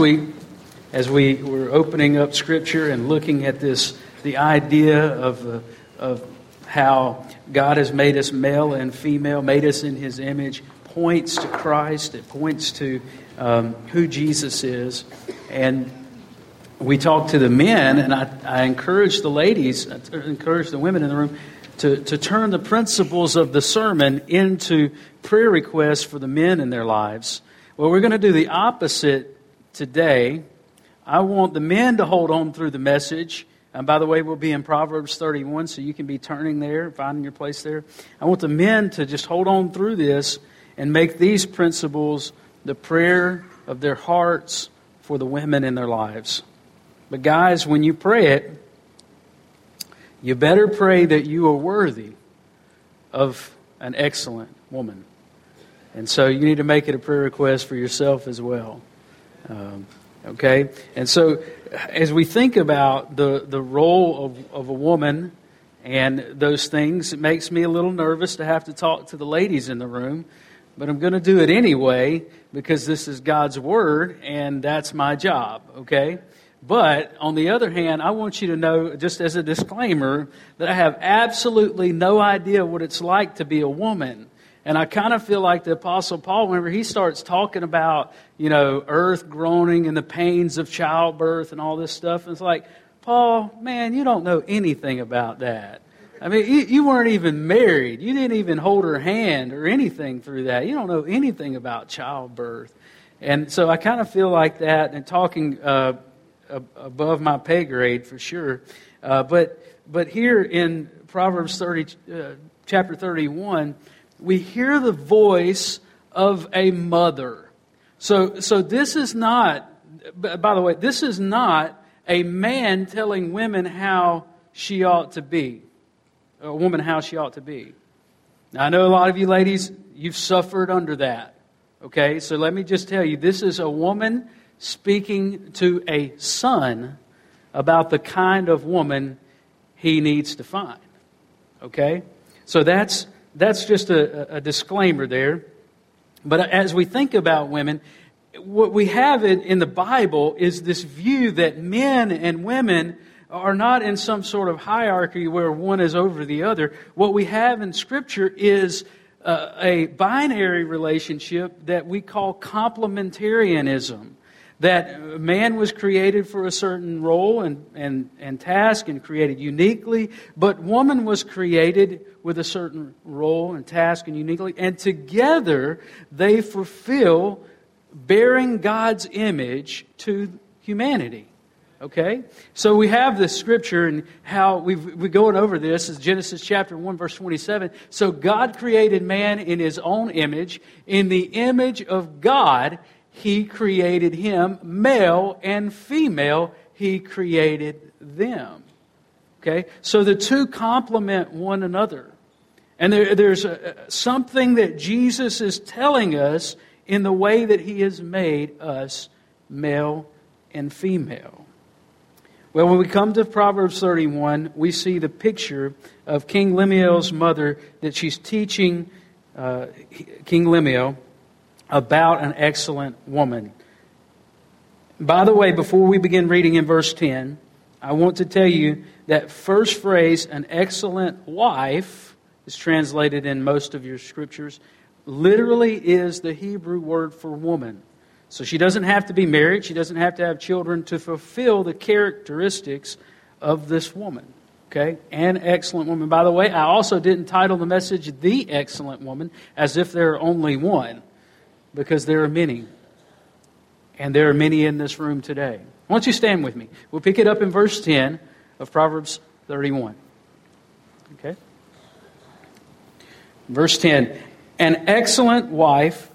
week, as we were opening up Scripture and looking at this, the idea of, uh, of how God has made us male and female, made us in His image, points to Christ. It points to um, who Jesus is. And we talked to the men, and I, I encourage the ladies, I encourage the women in the room to, to turn the principles of the sermon into prayer requests for the men in their lives. Well, we're going to do the opposite today. I want the men to hold on through the message. And by the way, we'll be in Proverbs 31, so you can be turning there, finding your place there. I want the men to just hold on through this and make these principles the prayer of their hearts for the women in their lives. But, guys, when you pray it, you better pray that you are worthy of an excellent woman. And so you need to make it a prayer request for yourself as well. Um, okay? And so as we think about the, the role of, of a woman and those things, it makes me a little nervous to have to talk to the ladies in the room. But I'm going to do it anyway because this is God's Word and that's my job, okay? But on the other hand, I want you to know, just as a disclaimer, that I have absolutely no idea what it's like to be a woman. And I kind of feel like the Apostle Paul, whenever he starts talking about, you know, earth groaning and the pains of childbirth and all this stuff, And it's like, Paul, man, you don't know anything about that. I mean, you, you weren't even married. You didn't even hold her hand or anything through that. You don't know anything about childbirth. And so I kind of feel like that and talking uh, above my pay grade for sure. Uh, but, but here in Proverbs 30, uh, chapter 31, we hear the voice of a mother. So, so this is not, by the way, this is not a man telling women how she ought to be, a woman how she ought to be. Now, I know a lot of you ladies, you've suffered under that. Okay, so let me just tell you this is a woman speaking to a son about the kind of woman he needs to find. Okay? So that's that's just a, a disclaimer there. But as we think about women, what we have in, the Bible is this view that men and women are not in some sort of hierarchy where one is over the other. What we have in Scripture is uh, a binary relationship that we call complementarianism that man was created for a certain role and, and, and task and created uniquely, but woman was created with a certain role and task and uniquely, and together they fulfill bearing God's image to humanity. Okay? So we have this scripture and how we've, we're going over this is Genesis chapter 1, verse 27. So God created man in his own image. In the image of God, he created him, male and female, he created them. Okay? So the two complement one another. And there, there's a, something that Jesus is telling us in the way that he has made us male and female. Well, when we come to Proverbs 31, we see the picture of King Lemuel's mother that she's teaching uh, King Lemuel about an excellent woman. By the way, before we begin reading in verse 10, I want to tell you that first phrase, an excellent wife, is translated in most of your scriptures, literally is the Hebrew word for woman. So she doesn't have to be married, she doesn't have to have children to fulfill the characteristics of this woman. Okay? An excellent woman. By the way, I also didn't title the message The Excellent Woman as if there are only one because there are many. And there are many in this room today. Why don't you stand with me? We'll pick it up in verse 10 of Proverbs 31. Okay? Verse 10 An excellent wife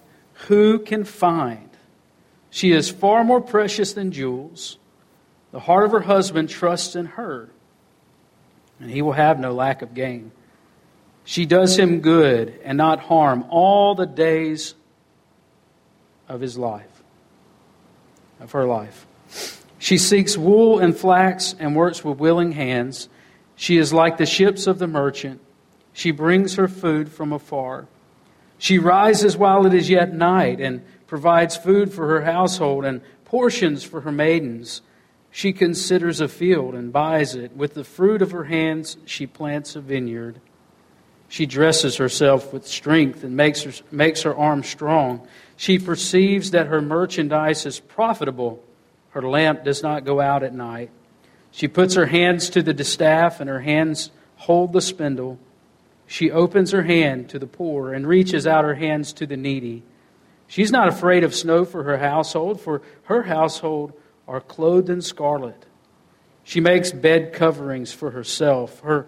who can find? She is far more precious than jewels. The heart of her husband trusts in her, and he will have no lack of gain. She does him good and not harm all the days of his life, of her life. She seeks wool and flax and works with willing hands. She is like the ships of the merchant. She brings her food from afar. She rises while it is yet night and provides food for her household and portions for her maidens. She considers a field and buys it. With the fruit of her hands, she plants a vineyard. She dresses herself with strength and makes her, makes her arms strong. She perceives that her merchandise is profitable. Her lamp does not go out at night. She puts her hands to the distaff, and her hands hold the spindle. She opens her hand to the poor and reaches out her hands to the needy. She's not afraid of snow for her household, for her household are clothed in scarlet. She makes bed coverings for herself. Her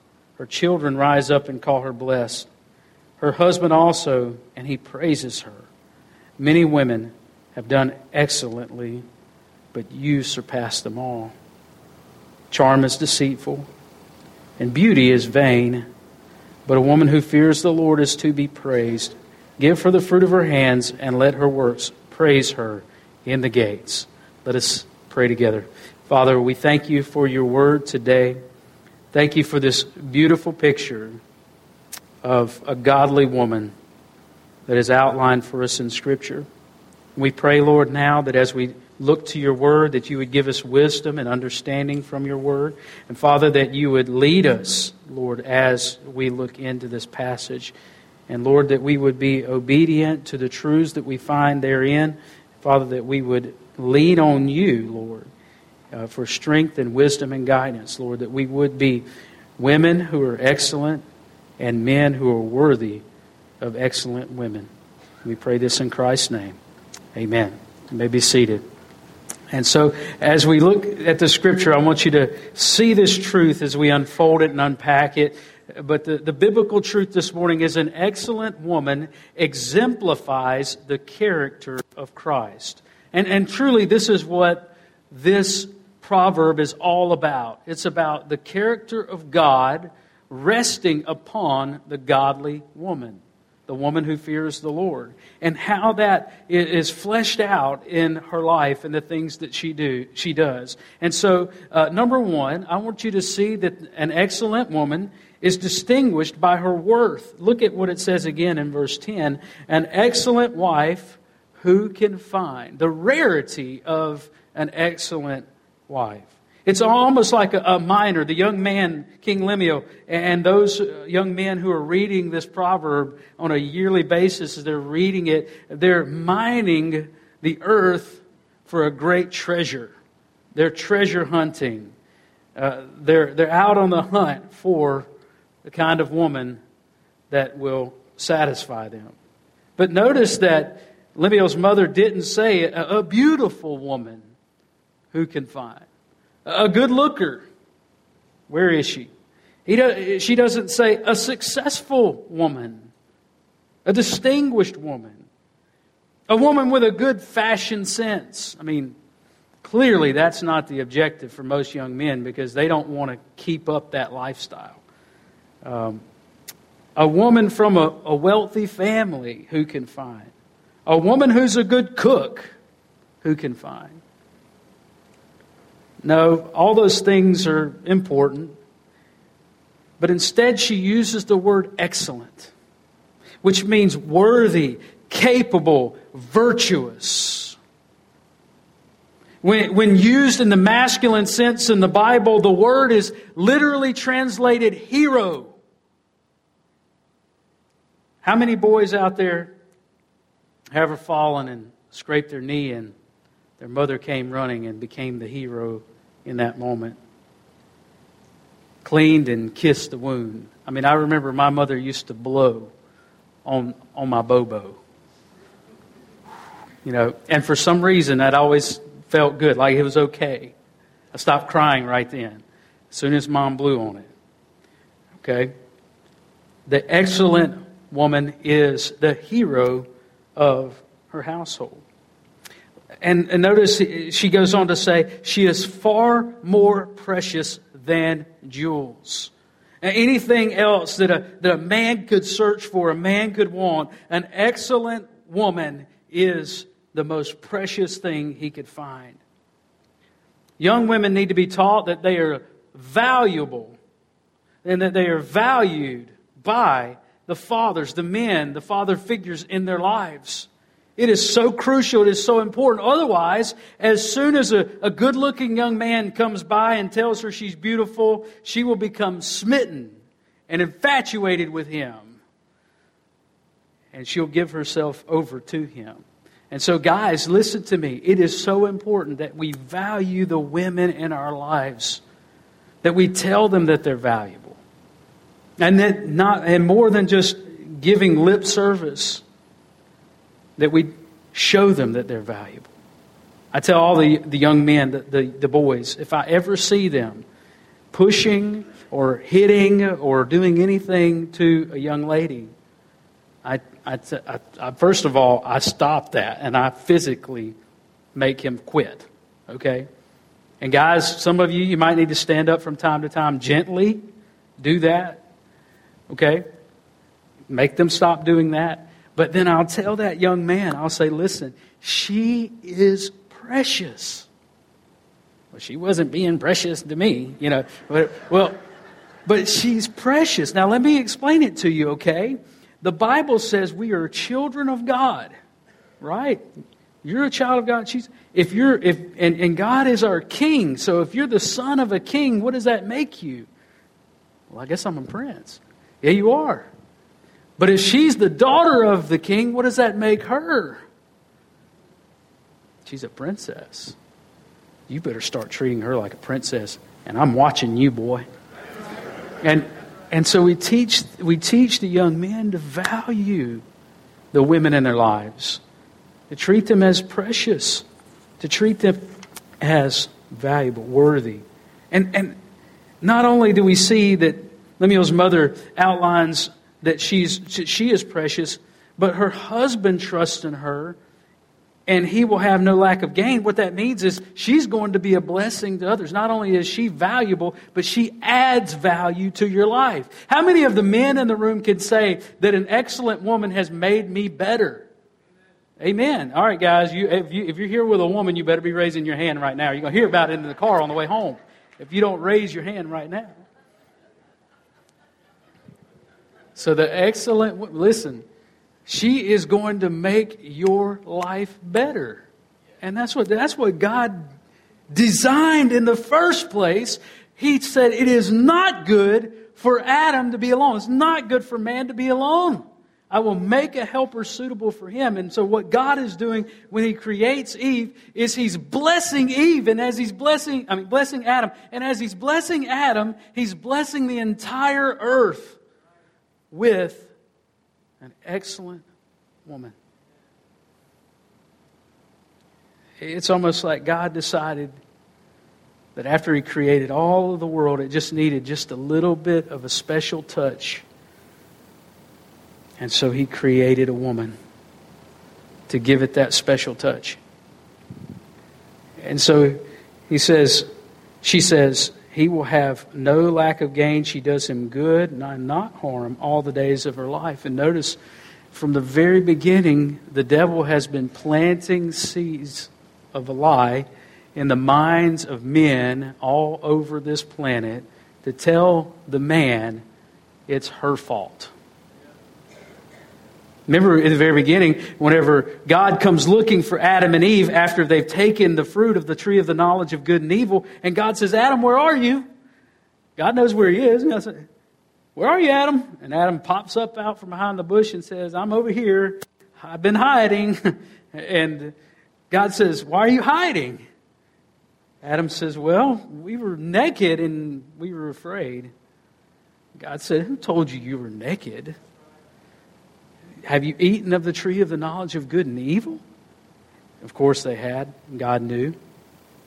Her children rise up and call her blessed. Her husband also, and he praises her. Many women have done excellently, but you surpass them all. Charm is deceitful, and beauty is vain, but a woman who fears the Lord is to be praised. Give her the fruit of her hands, and let her works praise her in the gates. Let us pray together. Father, we thank you for your word today. Thank you for this beautiful picture of a godly woman that is outlined for us in Scripture. We pray, Lord, now that as we look to your word, that you would give us wisdom and understanding from your word. And Father, that you would lead us, Lord, as we look into this passage. And Lord, that we would be obedient to the truths that we find therein. Father, that we would lean on you, Lord, uh, for strength and wisdom and guidance, Lord, that we would be women who are excellent and men who are worthy of excellent women. We pray this in Christ's name. Amen. You may be seated. And so, as we look at the scripture, I want you to see this truth as we unfold it and unpack it. But the, the biblical truth this morning is an excellent woman exemplifies the character of Christ. And, and truly, this is what this proverb is all about. It's about the character of God resting upon the godly woman, the woman who fears the Lord, and how that is fleshed out in her life and the things that she do she does. And so, uh, number one, I want you to see that an excellent woman is distinguished by her worth. Look at what it says again in verse 10 An excellent wife, who can find? The rarity of an excellent wife. It's almost like a, a miner, the young man, King Lemuel, and those young men who are reading this proverb on a yearly basis, as they're reading it, they're mining the earth for a great treasure. They're treasure hunting. Uh, they're, they're out on the hunt for the kind of woman that will satisfy them. But notice that Lemuel's mother didn't say a, a beautiful woman who can find, a good looker. Where is she? He does, she doesn't say a successful woman, a distinguished woman, a woman with a good fashion sense. I mean, clearly that's not the objective for most young men because they don't want to keep up that lifestyle. Um, a woman from a, a wealthy family who can find. A woman who's a good cook who can find. No, all those things are important. But instead, she uses the word excellent, which means worthy, capable, virtuous. When, when used in the masculine sense in the Bible, the word is literally translated hero. How many boys out there have ever fallen and scraped their knee and their mother came running and became the hero in that moment? Cleaned and kissed the wound. I mean, I remember my mother used to blow on, on my bobo. You know, and for some reason that always felt good, like it was okay. I stopped crying right then, as soon as mom blew on it. Okay? The excellent woman is the hero of her household. And, and notice she goes on to say, she is far more precious than jewels. Anything else that a, that a man could search for, a man could want, an excellent woman is the most precious thing he could find. Young women need to be taught that they are valuable and that they are valued by the fathers, the men, the father figures in their lives. It is so crucial, it is so important. Otherwise, as soon as a, a good looking young man comes by and tells her she's beautiful, she will become smitten and infatuated with him. And she'll give herself over to him. And so, guys, listen to me. It is so important that we value the women in our lives, that we tell them that they're valuable. And that not and more than just giving lip service, that we show them that they're valuable. I tell all the, the young men, the, the, the boys, if I ever see them pushing or hitting or doing anything to a young lady, I, I, I, I, first of all, I stop that and I physically make him quit. Okay? And guys, some of you, you might need to stand up from time to time gently. Do that. Okay? Make them stop doing that. But then I'll tell that young man, I'll say, listen, she is precious. Well, she wasn't being precious to me, you know. But, well, but she's precious. Now, let me explain it to you, okay? The Bible says we are children of God, right? You're a child of God. She's, if you're, if, and, and God is our king. So if you're the son of a king, what does that make you? Well, I guess I'm a prince. Yeah, you are. But if she's the daughter of the king, what does that make her? She's a princess. You better start treating her like a princess. And I'm watching you, boy. And and so we teach, we teach the young men to value the women in their lives, to treat them as precious, to treat them as valuable, worthy. And, and not only do we see that Lemuel's mother outlines that she's, she is precious, but her husband trusts in her and he will have no lack of gain. What that means is she's going to be a blessing to others. Not only is she valuable, but she adds value to your life. How many of the men in the room can say that an excellent woman has made me better? Amen. All right, guys, you, if, you, if you're here with a woman, you better be raising your hand right now. You're going to hear about it in the car on the way home if you don't raise your hand right now. So the excellent, listen, she is going to make your life better. And that's what, that's what God designed in the first place. He said it is not good for Adam to be alone. It's not good for man to be alone. I will make a helper suitable for him. And so what God is doing when he creates Eve is he's blessing Eve and as he's blessing, I mean, blessing Adam. And as he's blessing Adam, he's blessing the entire earth with an excellent woman. It's almost like God decided that after He created all of the world, it just needed just a little bit of a special touch. And so He created a woman to give it that special touch. And so He says, she says, he will have no lack of gain. She does him good, not, not harm, all the days of her life. And notice from the very beginning, the devil has been planting seeds of a lie in the minds of men all over this planet to tell the man it's her fault. Remember in the very beginning, whenever God comes looking for Adam and Eve after they've taken the fruit of the tree of the knowledge of good and evil, and God says, Adam, where are you? God knows where he is. And says, Where are you, Adam? And Adam pops up out from behind the bush and says, I'm over here. I've been hiding. and God says, Why are you hiding? Adam says, Well, we were naked and we were afraid. God said, Who told you you were naked? Have you eaten of the tree of the knowledge of good and evil? Of course they had. God knew.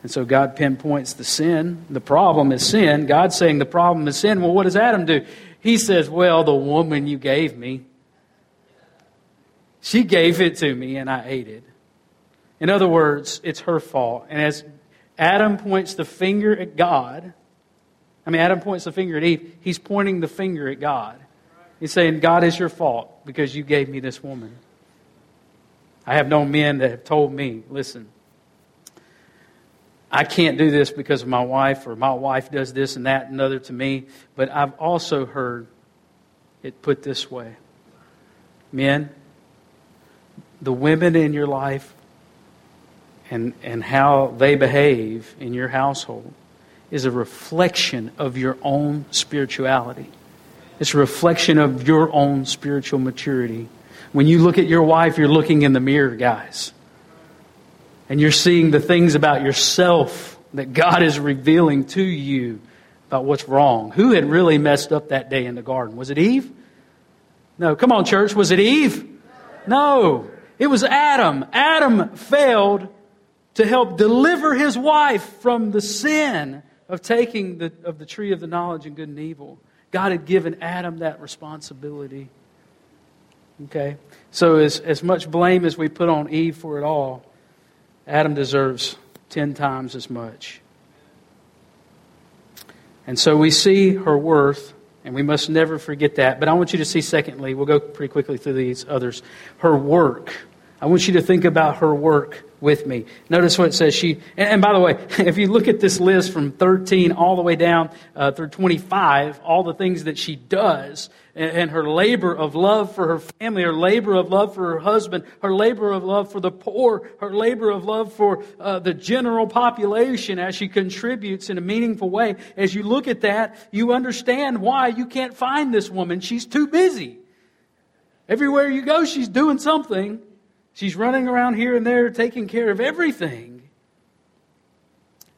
And so God pinpoints the sin. The problem is sin. God's saying the problem is sin. Well, what does Adam do? He says, Well, the woman you gave me, she gave it to me and I ate it. In other words, it's her fault. And as Adam points the finger at God, I mean, Adam points the finger at Eve, he's pointing the finger at God. He's saying, God is your fault because you gave me this woman. I have known men that have told me, listen, I can't do this because of my wife, or my wife does this and that and other to me. But I've also heard it put this way Men, the women in your life and, and how they behave in your household is a reflection of your own spirituality. It's a reflection of your own spiritual maturity. When you look at your wife, you're looking in the mirror, guys. And you're seeing the things about yourself that God is revealing to you about what's wrong. Who had really messed up that day in the garden? Was it Eve? No. Come on, church. Was it Eve? No. It was Adam. Adam failed to help deliver his wife from the sin of taking the, of the tree of the knowledge of good and evil. God had given Adam that responsibility. Okay? So, as, as much blame as we put on Eve for it all, Adam deserves 10 times as much. And so we see her worth, and we must never forget that. But I want you to see, secondly, we'll go pretty quickly through these others, her work. I want you to think about her work with me. Notice what it says. She, and, by the way, if you look at this list from 13 all the way down uh, through 25, all the things that she does, and, and, her labor of love for her family, her labor of love for her husband, her labor of love for the poor, her labor of love for uh, the general population as she contributes in a meaningful way. As you look at that, you understand why you can't find this woman. She's too busy. Everywhere you go, she's doing something. She's running around here and there taking care of everything.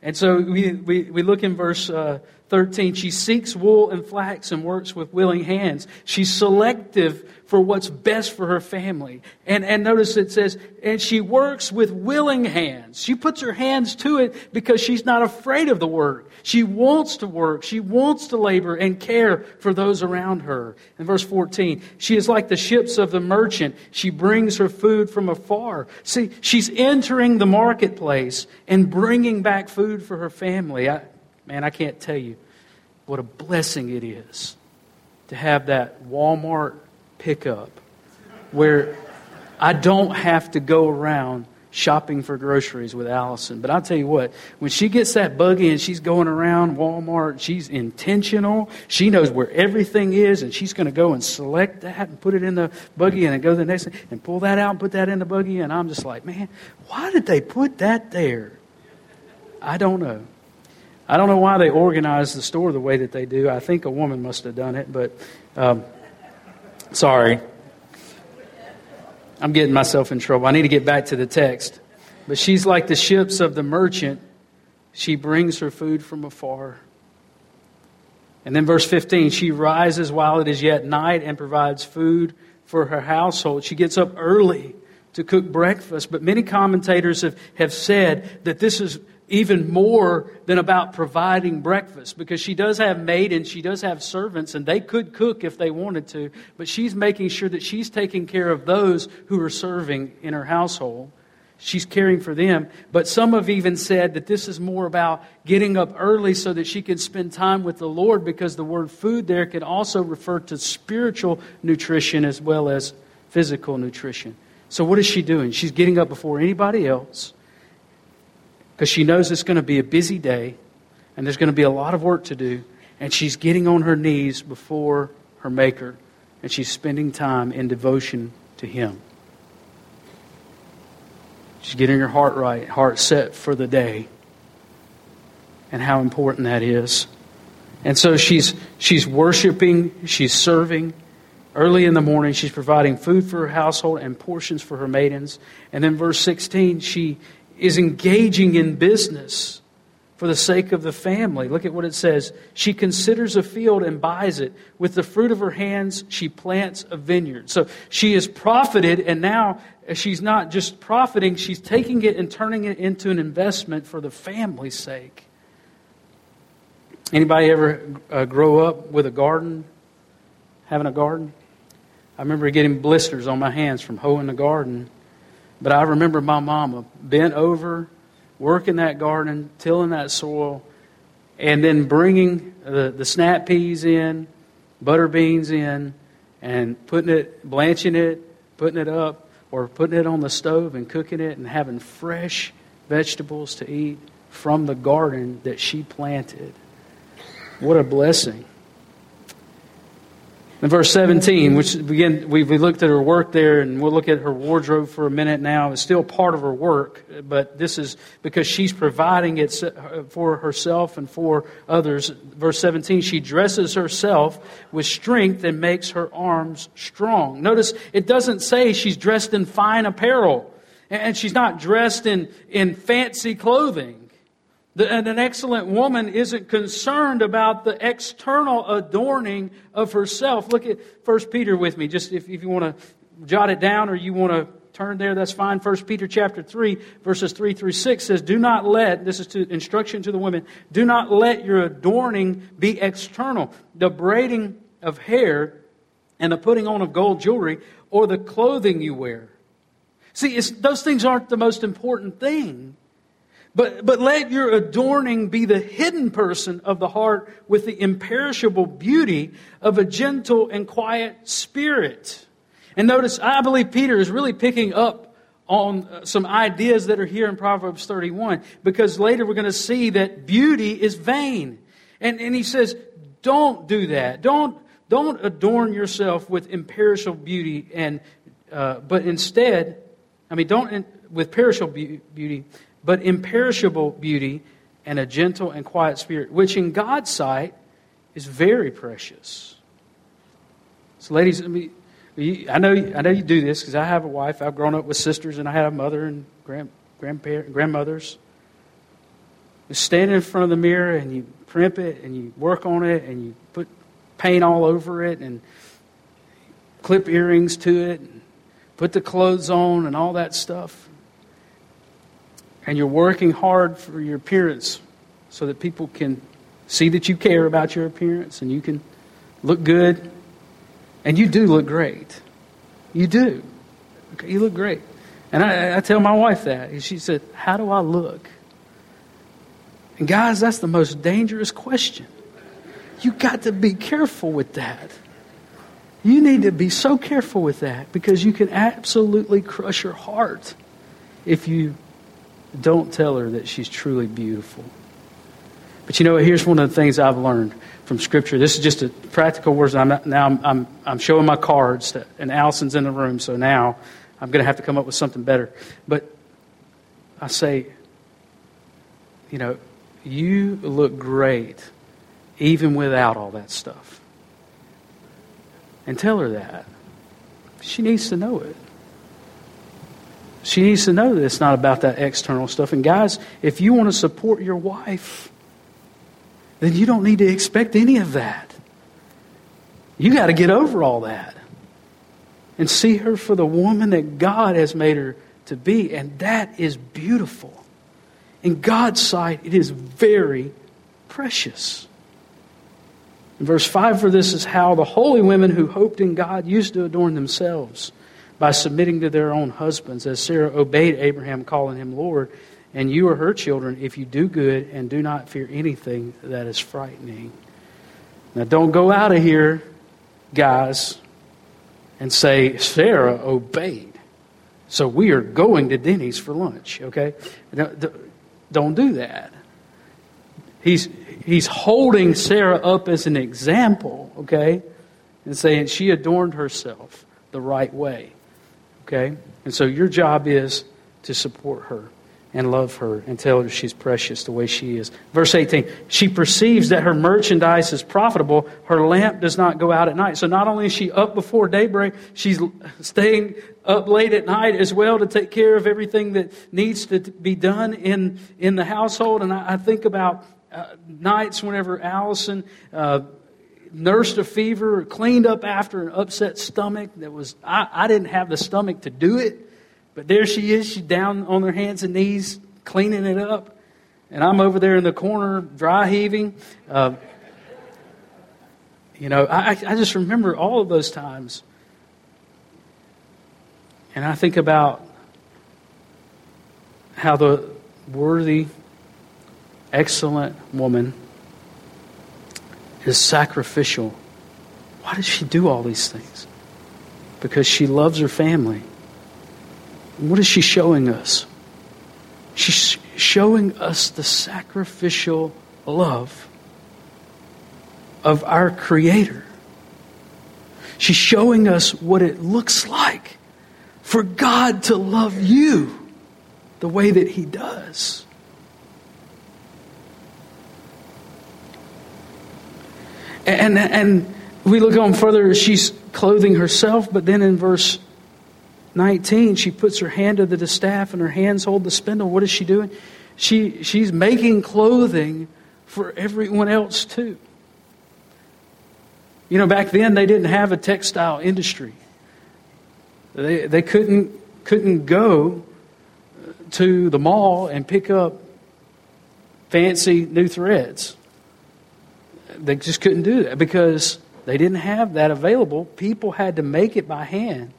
And so we, we, we look in verse uh, 13. She seeks wool and flax and works with willing hands. She's selective for what's best for her family. And, and notice it says, and she works with willing hands. She puts her hands to it because she's not afraid of the work. She wants to work. She wants to labor and care for those around her. In verse 14, she is like the ships of the merchant. She brings her food from afar. See, she's entering the marketplace and bringing back food for her family. I, man, I can't tell you what a blessing it is to have that Walmart pickup where I don't have to go around shopping for groceries with Allison. But I'll tell you what, when she gets that buggy and she's going around Walmart, she's intentional. She knows where everything is, and she's going to go and select that and put it in the buggy and then go to the next and pull that out and put that in the buggy. And I'm just like, man, why did they put that there? I don't know. I don't know why they organize the store the way that they do. I think a woman must have done it, but um, Sorry. I'm getting myself in trouble. I need to get back to the text. But she's like the ships of the merchant. She brings her food from afar. And then verse 15, she rises while it is yet night and provides food for her household. She gets up early to cook breakfast. But many commentators have, have said that this is even more than about providing breakfast because she does have maid and she does have servants and they could cook if they wanted to but she's making sure that she's taking care of those who are serving in her household. She's caring for them. But some have even said that this is more about getting up early so that she can spend time with the lord because the word food there can also refer to spiritual nutrition as well as physical nutrition. So what is she doing? She's getting up before anybody else because she knows it's going to be a busy day and there's going to be a lot of work to do. And she's getting on her knees before her Maker and she's spending time in devotion to Him. She's getting her heart right, heart set for the day, and how important that is. And so she's, she's worshiping, she's serving. Early in the morning, she's providing food for her household and portions for her maidens. And then, verse 16, she, is engaging in business for the sake of the family. Look at what it says. She considers a field and buys it. With the fruit of her hands, she plants a vineyard. So she has profited, and now she's not just profiting, she's taking it and turning it into an investment for the family's sake. Anybody ever uh, grow up with a garden, having a garden? I remember getting blisters on my hands from hoeing the garden But I remember my mama bent over, working that garden, tilling that soil, and then bringing the, the snap peas in, butter beans in, and putting it, blanching it, putting it up, or putting it on the stove and cooking it and having fresh vegetables to eat from the garden that she planted. What a blessing. In verse 17, which again, we've looked at her work there, and we'll look at her wardrobe for a minute now. It's still part of her work, but this is because she's providing it for herself and for others. Verse 17, she dresses herself with strength and makes her arms strong. Notice it doesn't say she's dressed in fine apparel, and she's not dressed in, in fancy clothing. And an excellent woman isn't concerned about the external adorning of herself. Look at 1 Peter with me, just if, if you want to jot it down or you want to turn there, that's fine. 1 Peter chapter 3, verses 3 through 6 says, Do not let, this is to instruction to the women, do not let your adorning be external, the braiding of hair and the putting on of gold jewelry or the clothing you wear. See, those things aren't the most important thing. But, but let your adorning be the hidden person of the heart with the imperishable beauty of a gentle and quiet spirit. And notice, I believe Peter is really picking up on uh, some ideas that are here in Proverbs 31 because later we're going to see that beauty is vain. And, and he says, don't do that. Don't, don't adorn yourself with imperishable beauty and, uh, but instead, I mean, don't, with perishable beauty, but imperishable beauty and a gentle and quiet spirit, which in God's sight is very precious. So, ladies, I, I know, I know you do this because I have a wife. I've grown up with sisters, and I have a mother and grand, grandparents, grandmothers. You stand in front of the mirror and you primp it and you work on it and you put paint all over it and clip earrings to it and put the clothes on and all that stuff and you're working hard for your appearance so that people can see that you care about your appearance and you can look good. And you do look great. You do. Okay, you look great. And I, I tell my wife that. And she said, How do I look? And guys, that's the most dangerous question. You got to be careful with that. You need to be so careful with that because you can absolutely crush your heart if you don't tell her that she's truly beautiful. But you know, here's one of the things I've learned from Scripture. This is just a practical words. I'm not, now I'm, I'm, I'm showing my cards, to, and Allison's in the room, so now I'm going to have to come up with something better. But I say, you know, you look great even without all that stuff. And tell her that. She needs to know it. She needs to know that it's not about that external stuff. And guys, if you want to support your wife, then you don't need to expect any of that. You got to get over all that and see her for the woman that God has made her to be. And that is beautiful. In God's sight, it is very precious. In verse 5 for this is how the holy women who hoped in God used to adorn themselves by submitting to their own husbands, as Sarah obeyed Abraham, calling him Lord. And you are her children if you do good and do not fear anything that is frightening. Now, don't go out of here, guys, and say, Sarah obeyed. So we are going to Denny's for lunch, okay? Don't do that. He's, he's holding Sarah up as an example, okay? And saying she adorned herself the right way. Okay? And so your job is to support her and love her and tell her she's precious the way she is. Verse 18, she perceives that her merchandise is profitable. Her lamp does not go out at night. So not only is she up before daybreak, she's staying up late at night as well to take care of everything that needs to be done in, in the household. And I, I think about uh, nights whenever Allison uh, nursed a fever, cleaned up after an upset stomach that was, I, I didn't have the stomach to do it, but there she is. She's down on her hands and knees cleaning it up. And I'm over there in the corner, dry heaving. Uh, you know, I, I just remember all of those times. And I think about how the worthy, excellent woman is sacrificial. Why does she do all these things? Because she loves her family. what is she showing us? She's showing us the sacrificial love of our Creator. She's showing us what it looks like for God to love you the way that He does. And, and we look on further, she's clothing herself, but then in verse 19, she puts her hand to the distaff and her hands hold the spindle. What is she doing? She, she's making clothing for everyone else too. You know, back then they didn't have a textile industry. They, they couldn't, couldn't go to the mall and pick up fancy new threads. They just couldn't do that because they didn't have that available. People had to make it by hand.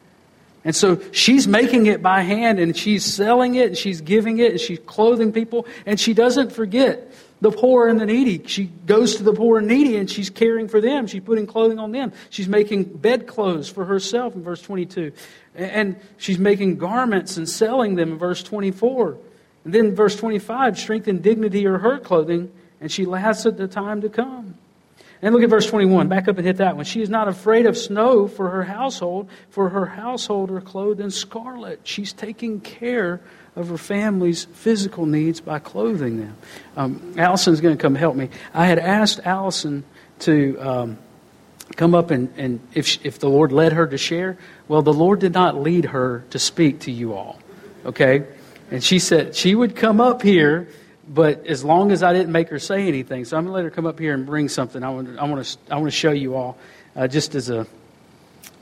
And so she's making it by hand and she's selling it and she's giving it and she's clothing people and she doesn't forget the poor and the needy. She goes to the poor and needy and she's caring for them. She's putting clothing on them. She's making bedclothes for herself in verse 22. And she's making garments and selling them in verse 24. And then verse 25, strength and dignity are her clothing, and she laughs at the time to come. And look at verse 21. Back up and hit that one. She is not afraid of snow for her household, for her household are clothed in scarlet. She's taking care of her family's physical needs by clothing them. Um, Allison's going to come help me. I had asked Allison to um, come up and, and if, she, if the Lord led her to share, well, the Lord did not lead her to speak to you all. Okay? And she said she would come up here, but as long as I didn't make her say anything. So I'm going to let her come up here and bring something. I want, I want, to, I want to show you all uh, just as a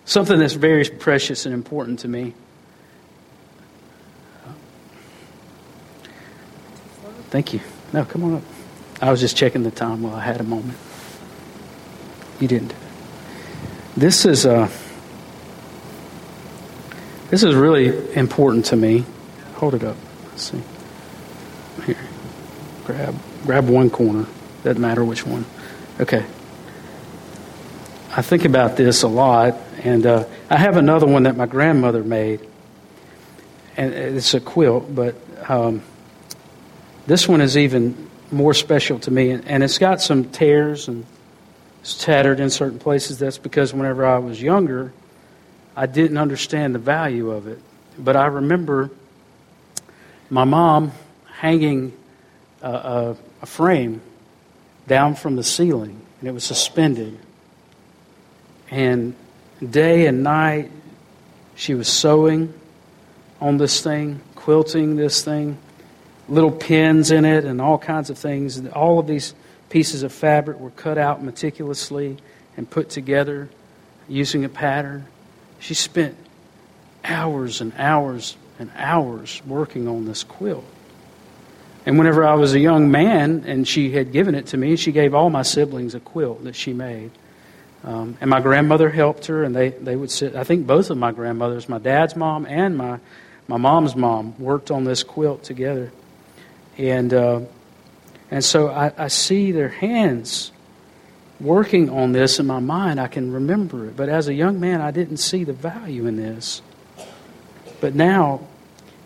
something that's very precious and important to me. Thank you. No, come on up. I was just checking the time while I had a moment. You didn't. This is uh, this is really important to me. Hold it up. Let's see. Here, grab grab one corner. Doesn't matter which one. Okay. I think about this a lot, and uh, I have another one that my grandmother made, and it's a quilt, but. Um, this one is even more special to me, and it's got some tears and it's tattered in certain places. That's because whenever I was younger, I didn't understand the value of it. But I remember my mom hanging a, a, frame down from the ceiling, and it was suspended. And day and night, she was sewing on this thing, quilting this thing little pins in it and all kinds of things. All of these pieces of fabric were cut out meticulously and put together using a pattern. She spent hours and hours and hours working on this quilt. And whenever I was a young man and she had given it to me, she gave all my siblings a quilt that she made. Um, and my grandmother helped her, and they, they would sit. I think both of my grandmothers, my dad's mom and my, my mom's mom, worked on this quilt together. And, uh, and so I, I see their hands working on this in my mind. I can remember it. But as a young man, I didn't see the value in this. But now,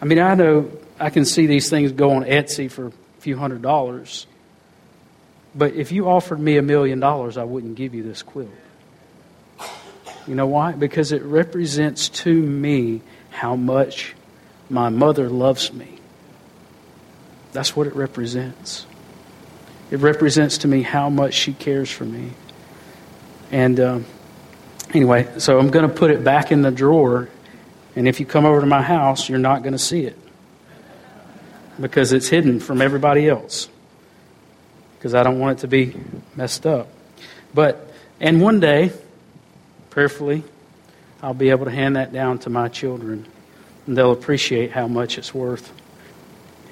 I mean, I know I can see these things go on Etsy for a few hundred dollars. But if you offered me a million dollars, I wouldn't give you this quilt. You know why? Because it represents to me how much my mother loves me. That's what it represents. It represents to me how much she cares for me. And um, anyway, so I'm going to put it back in the drawer. And if you come over to my house, you're not going to see it because it's hidden from everybody else. Because I don't want it to be messed up. But, and one day, prayerfully, I'll be able to hand that down to my children. And they'll appreciate how much it's worth.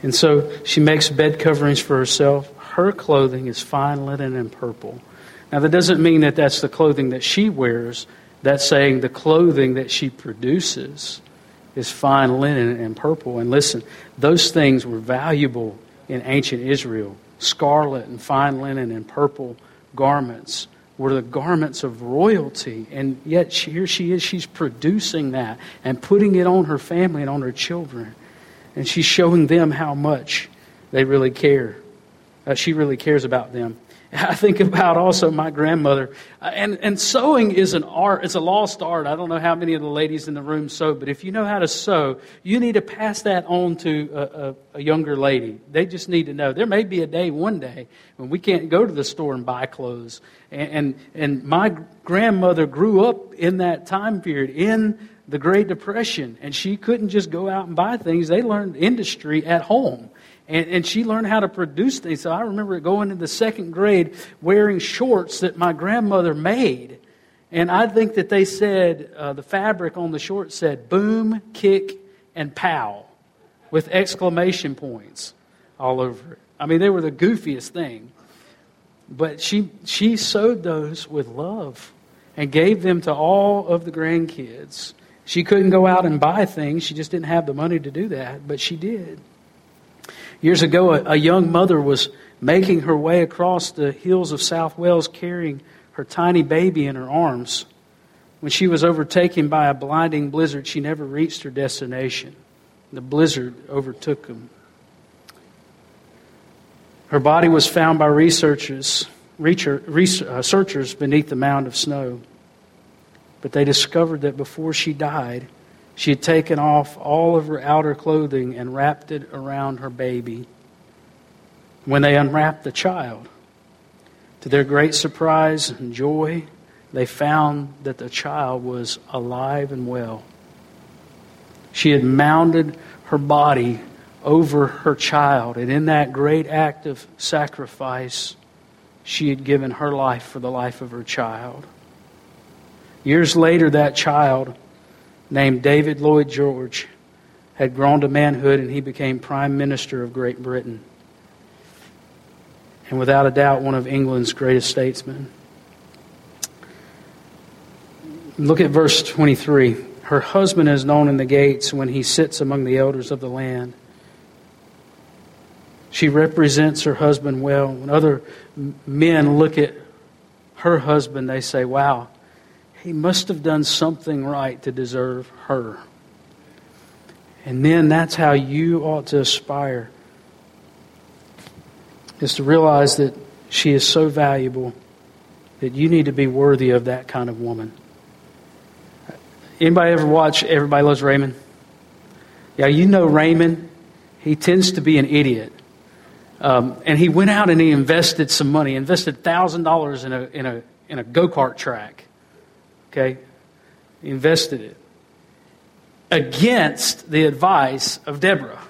And so she makes bed coverings for herself. Her clothing is fine linen and purple. Now, that doesn't mean that that's the clothing that she wears. That's saying the clothing that she produces is fine linen and purple. And listen, those things were valuable in ancient Israel. Scarlet and fine linen and purple garments were the garments of royalty. And yet here she is, she's producing that and putting it on her family and on her children. And she's showing them how much they really care. Uh, she really cares about them. I think about also my grandmother. Uh, and, and sewing is an art, it's a lost art. I don't know how many of the ladies in the room sew, but if you know how to sew, you need to pass that on to a, a, a younger lady. They just need to know. There may be a day, one day, when we can't go to the store and buy clothes. And, and, and my grandmother grew up in that time period, in the Great Depression, and she couldn't just go out and buy things. They learned industry at home. And, and she learned how to produce things. So I remember going into the second grade wearing shorts that my grandmother made. And I think that they said, uh, the fabric on the shorts said boom, kick, and pow with exclamation points all over it. I mean, they were the goofiest thing. But she, she sewed those with love and gave them to all of the grandkids. She couldn't go out and buy things, she just didn't have the money to do that, but she did. Years ago, a, a young mother was making her way across the hills of South Wales carrying her tiny baby in her arms. When she was overtaken by a blinding blizzard, she never reached her destination. The blizzard overtook them. Her body was found by researchers, researchers uh, beneath the mound of snow. But they discovered that before she died, she had taken off all of her outer clothing and wrapped it around her baby. When they unwrapped the child, to their great surprise and joy, they found that the child was alive and well. She had mounted her body over her child, and in that great act of sacrifice, she had given her life for the life of her child. Years later, that child named David Lloyd George had grown to manhood and he became Prime Minister of Great Britain. And without a doubt, one of England's greatest statesmen. Look at verse 23. Her husband is known in the gates when he sits among the elders of the land. She represents her husband well. When other men look at her husband, they say, Wow, he must have done something right to deserve her. And then that's how you ought to aspire is to realize that she is so valuable that you need to be worthy of that kind of woman. Anybody ever watch Everybody Loves Raymond? Yeah, you know Raymond. He tends to be an idiot. Um, and he went out and he invested some money, invested $1,000 in a, in a, in a go kart track. Okay? Invested it against the advice of Deborah.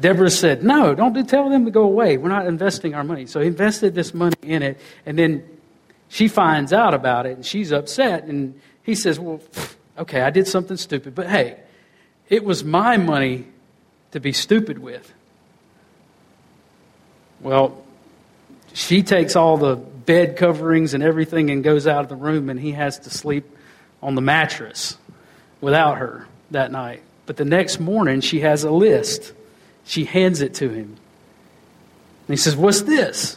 Deborah said, No, don't do, tell them to go away. We're not investing our money. So he invested this money in it, and then she finds out about it, and she's upset. And he says, Well, okay, I did something stupid, but hey, it was my money to be stupid with. Well, she takes all the bed coverings and everything and goes out of the room, and he has to sleep on the mattress without her that night. But the next morning, she has a list. She hands it to him. And he says, What's this?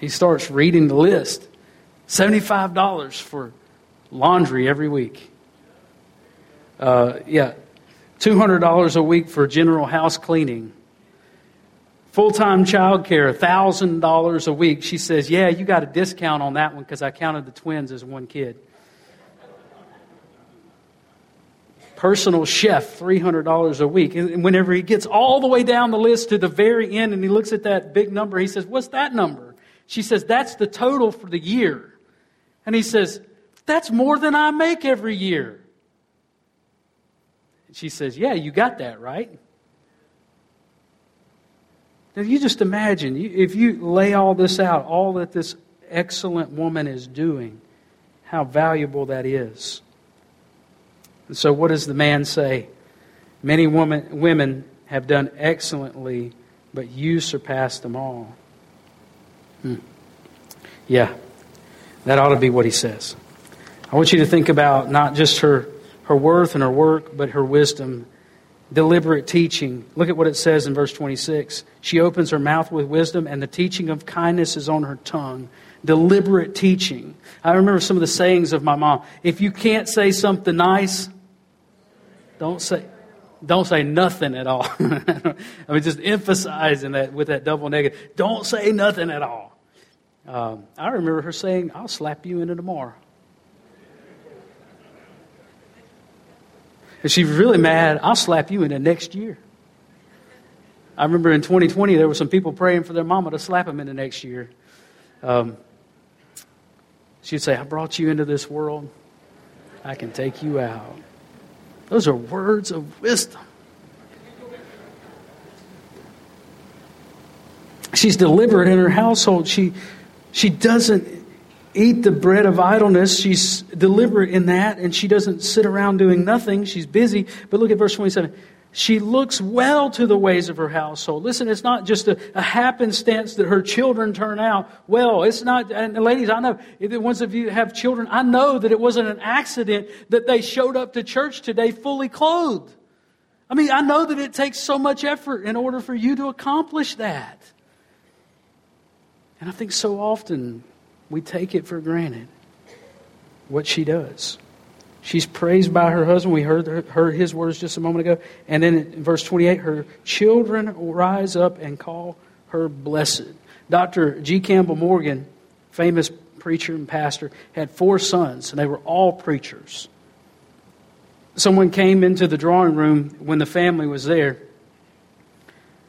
He starts reading the list $75 for laundry every week. Uh, yeah, $200 a week for general house cleaning. Full time childcare, $1,000 a week. She says, Yeah, you got a discount on that one because I counted the twins as one kid. Personal chef, $300 a week. And whenever he gets all the way down the list to the very end and he looks at that big number, he says, What's that number? She says, That's the total for the year. And he says, That's more than I make every year. She says, Yeah, you got that, right? Now, you just imagine, if you lay all this out, all that this excellent woman is doing, how valuable that is. And so, what does the man say? Many woman, women have done excellently, but you surpass them all. Hmm. Yeah, that ought to be what he says. I want you to think about not just her, her worth and her work, but her wisdom deliberate teaching. Look at what it says in verse 26. She opens her mouth with wisdom, and the teaching of kindness is on her tongue. Deliberate teaching. I remember some of the sayings of my mom. If you can't say something nice, don't say don't say nothing at all. I mean, just emphasizing that with that double negative. Don't say nothing at all. Um, I remember her saying, I'll slap you into tomorrow. If she's really mad, I'll slap you in the next year. I remember in 2020, there were some people praying for their mama to slap them in the next year. Um, she'd say, I brought you into this world. I can take you out. Those are words of wisdom. She's deliberate in her household. She, she doesn't eat the bread of idleness. She's deliberate in that, and she doesn't sit around doing nothing. She's busy. But look at verse 27. She looks well to the ways of her household. Listen, it's not just a, a happenstance that her children turn out well. It's not, and ladies, I know, the ones of you have children, I know that it wasn't an accident that they showed up to church today fully clothed. I mean, I know that it takes so much effort in order for you to accomplish that. And I think so often we take it for granted what she does. She's praised by her husband. We heard, heard his words just a moment ago. And then in verse 28, her children rise up and call her blessed. Dr. G. Campbell Morgan, famous preacher and pastor, had four sons, and they were all preachers. Someone came into the drawing room when the family was there.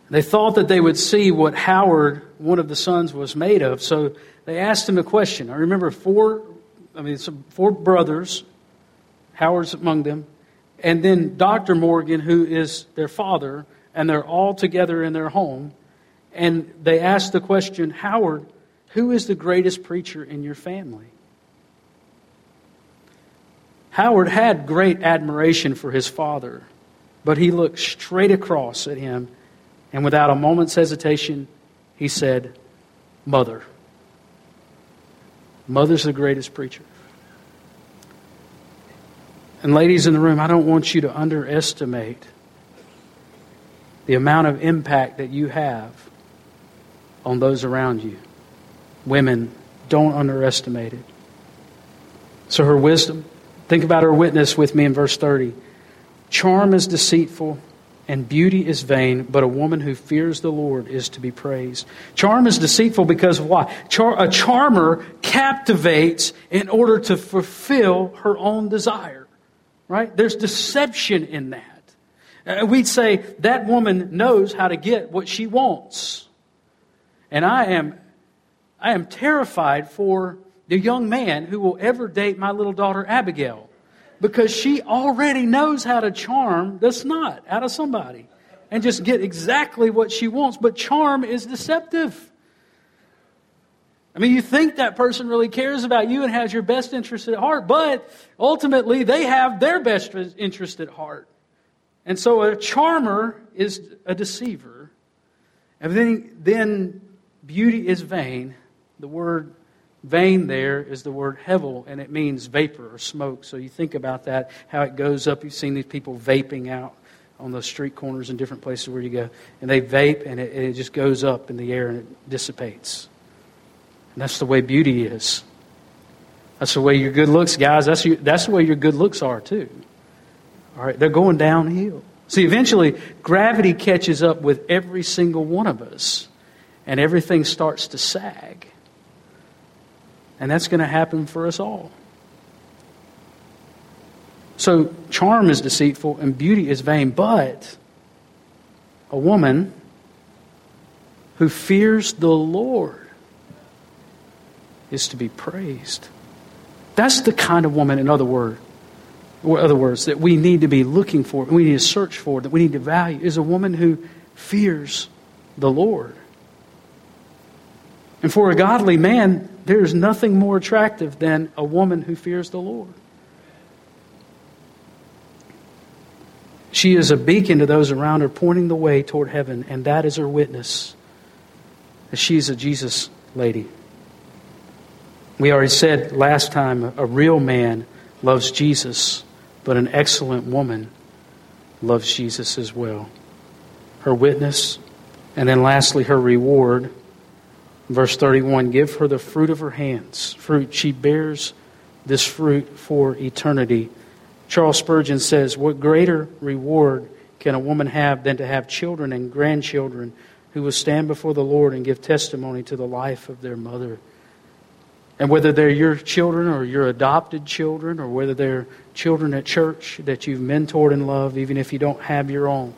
They thought that they would see what Howard, one of the sons, was made of. So they asked him a question. I remember four, I mean, some, four brothers Howard's among them, and then Dr. Morgan, who is their father, and they're all together in their home. And they asked the question Howard, who is the greatest preacher in your family? Howard had great admiration for his father, but he looked straight across at him, and without a moment's hesitation, he said, Mother. Mother's the greatest preacher. And, ladies in the room, I don't want you to underestimate the amount of impact that you have on those around you. Women, don't underestimate it. So, her wisdom, think about her witness with me in verse 30. Charm is deceitful and beauty is vain, but a woman who fears the Lord is to be praised. Charm is deceitful because of why? Char- a charmer captivates in order to fulfill her own desire. Right? There's deception in that. Uh, we'd say that woman knows how to get what she wants. And I am, I am terrified for the young man who will ever date my little daughter Abigail because she already knows how to charm the snot out of somebody and just get exactly what she wants. But charm is deceptive. I mean, you think that person really cares about you and has your best interest at heart, but ultimately they have their best interest at heart. And so a charmer is a deceiver. And then, then beauty is vain. The word vain there is the word hevel, and it means vapor or smoke. So you think about that, how it goes up. You've seen these people vaping out on the street corners and different places where you go. And they vape, and it, it just goes up in the air and it dissipates. And that's the way beauty is. That's the way your good looks, guys. That's, your, that's the way your good looks are, too. All right, they're going downhill. See, eventually, gravity catches up with every single one of us, and everything starts to sag. And that's going to happen for us all. So, charm is deceitful and beauty is vain, but a woman who fears the Lord is to be praised. That's the kind of woman, in other words, other words, that we need to be looking for, we need to search for, that we need to value, is a woman who fears the Lord. And for a godly man, there is nothing more attractive than a woman who fears the Lord. She is a beacon to those around her, pointing the way toward heaven, and that is her witness. that she is a Jesus lady. We already said last time a real man loves Jesus, but an excellent woman loves Jesus as well. Her witness, and then lastly, her reward. Verse 31 Give her the fruit of her hands. Fruit, she bears this fruit for eternity. Charles Spurgeon says, What greater reward can a woman have than to have children and grandchildren who will stand before the Lord and give testimony to the life of their mother? And whether they're your children or your adopted children, or whether they're children at church that you've mentored and loved, even if you don't have your own,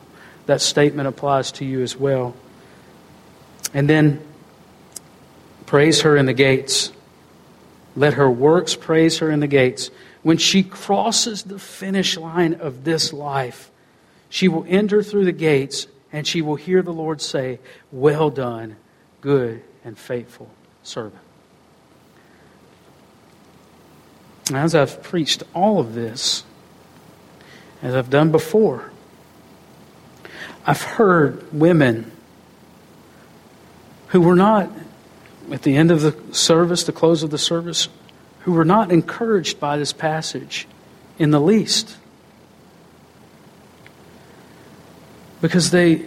that statement applies to you as well. And then praise her in the gates. Let her works praise her in the gates. When she crosses the finish line of this life, she will enter through the gates and she will hear the Lord say, Well done, good and faithful servant. As I've preached all of this, as I've done before, I've heard women who were not, at the end of the service, the close of the service, who were not encouraged by this passage in the least. Because they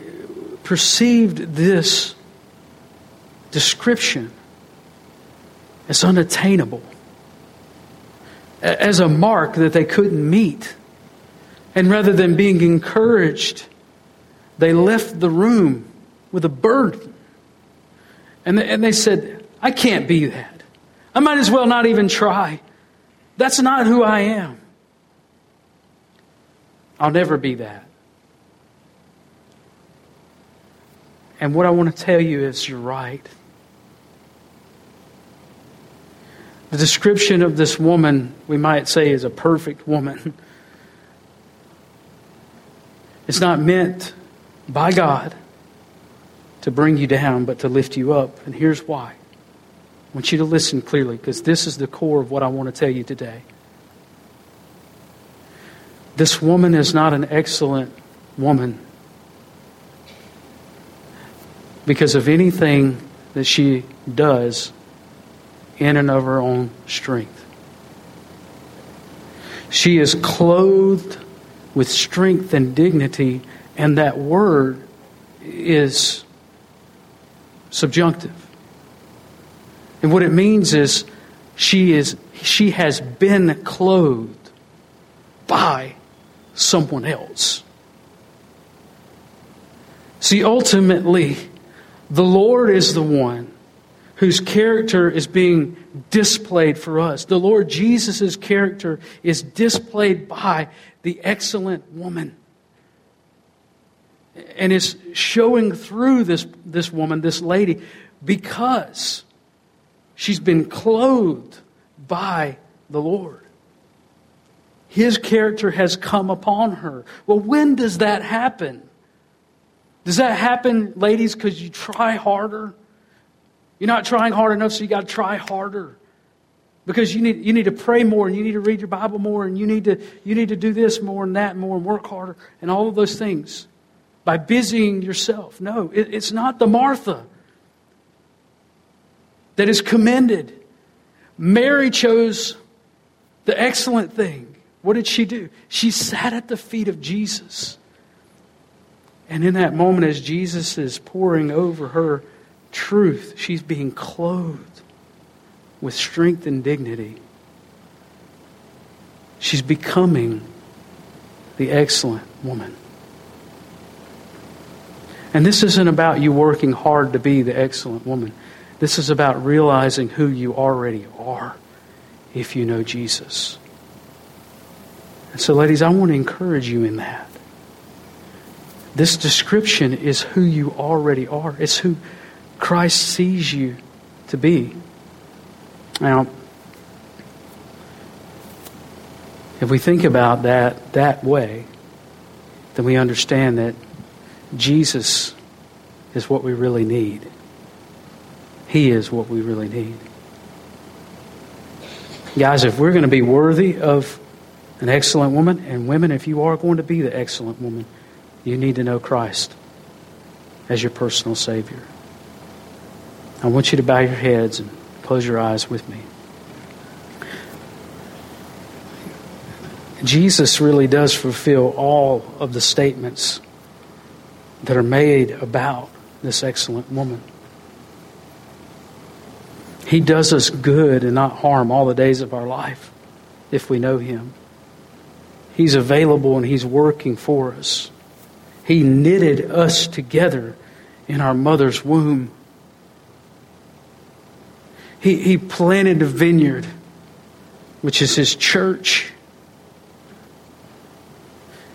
perceived this description as unattainable, as a mark that they couldn't meet. And rather than being encouraged, they left the room with a burden. And they, and they said, I can't be that. I might as well not even try. That's not who I am. I'll never be that. And what I want to tell you is you're right. The description of this woman, we might say, is a perfect woman. It's not meant by God to bring you down, but to lift you up. And here's why I want you to listen clearly because this is the core of what I want to tell you today. This woman is not an excellent woman because of anything that she does in and of her own strength. She is clothed with strength and dignity, and that word is subjunctive. And what it means is she is she has been clothed by someone else. See, ultimately, the Lord is the one whose character is being displayed for us. The Lord Jesus' character is displayed by the excellent woman. And is showing through this, this woman, this lady, because She's been clothed by the Lord. His character has come upon her. Well, when does that happen? Does that happen, ladies, because you try harder? You're not trying hard enough, so you got to try harder. Because you need, you need to pray more and you need to read your Bible more and you need, to, you need to do this more and that more and work harder and all of those things by busying yourself. No, it, it's not the Martha that is commended. Mary chose the excellent thing. What did she do? She sat at the feet of Jesus. And in that moment, as Jesus is pouring over her truth, she's being clothed with strength and dignity. She's becoming the excellent woman. And this isn't about you working hard to be the excellent woman. This is about realizing who you already are if you know Jesus. And so, ladies, I want to encourage you in that. This description is who you already are, it's who Christ sees you to be. Now, if we think about that that way, then we understand that Jesus is what we really need. He is what we really need. Guys, if we're going to be worthy of an excellent woman, and women, if you are going to be the excellent woman, you need to know Christ as your personal Savior. I want you to bow your heads and close your eyes with me. Jesus really does fulfill all of the statements that are made about this excellent woman. He does us good and not harm all the days of our life if we know Him. He's available and He's working for us. He knitted us together in our mother's womb. He, he planted a vineyard, which is His church.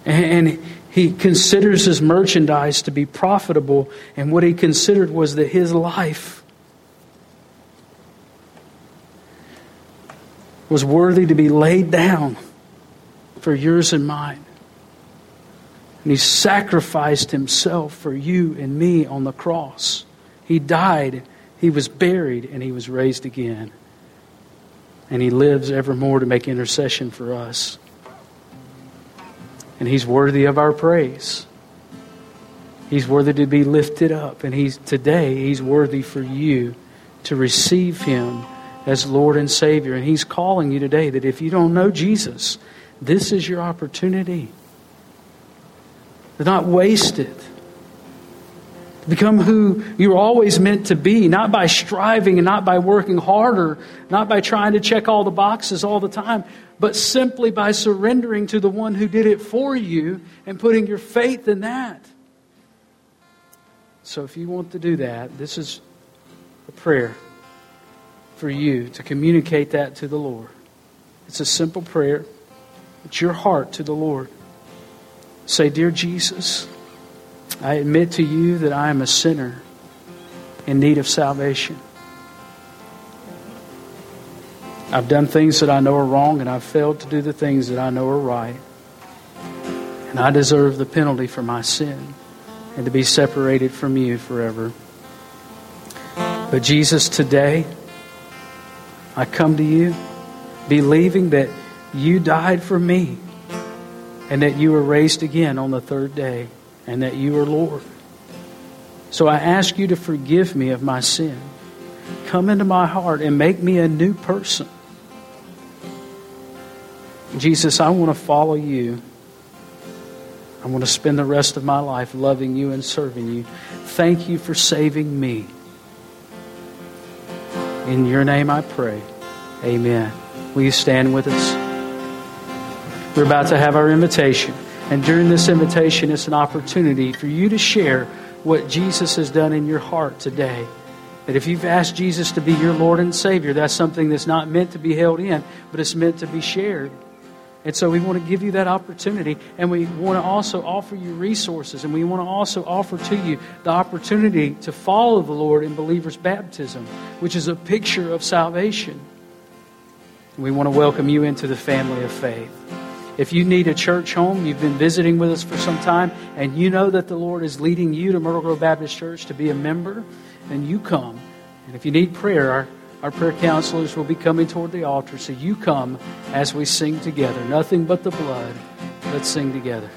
And he considers his merchandise to be profitable, and what he considered was that his life was worthy to be laid down for yours and mine. And he sacrificed himself for you and me on the cross. He died, he was buried, and he was raised again. And he lives evermore to make intercession for us. And he's worthy of our praise. He's worthy to be lifted up. And he's today he's worthy for you to receive him as Lord and Savior. And he's calling you today that if you don't know Jesus, this is your opportunity. To not waste it. Become who you're always meant to be, not by striving and not by working harder, not by trying to check all the boxes all the time, but simply by surrendering to the one who did it for you and putting your faith in that. So if you want to do that, this is a prayer for you to communicate that to the Lord. It's a simple prayer. It's your heart to the Lord. Say, Dear Jesus, I admit to you that I am a sinner in need of salvation. I've done things that I know are wrong, and I've failed to do the things that I know are right. And I deserve the penalty for my sin and to be separated from you forever. But Jesus, today, I come to you believing that you died for me and that you were raised again on the third day and that you are Lord. So I ask you to forgive me of my sin. Come into my heart and make me a new person. Jesus, I want to follow you. I want to spend the rest of my life loving you and serving you. Thank you for saving me. In your name I pray. Amen. Will you stand with us? We're about to have our invitation. And during this invitation, it's an opportunity for you to share what Jesus has done in your heart today. That if you've asked Jesus to be your Lord and Savior, that's something that's not meant to be held in, but it's meant to be shared. And so we want to give you that opportunity, and we want to also offer you resources, and we want to also offer to you the opportunity to follow the Lord in believer's baptism, which is a picture of salvation. We want to welcome you into the family of faith. If you need a church home, you've been visiting with us for some time, and you know that the Lord is leading you to Myrtle Grove Baptist Church to be a member, then you come. And if you need prayer, our our prayer counselors will be coming toward the altar. So you come as we sing together. Nothing but the blood. Let's sing together.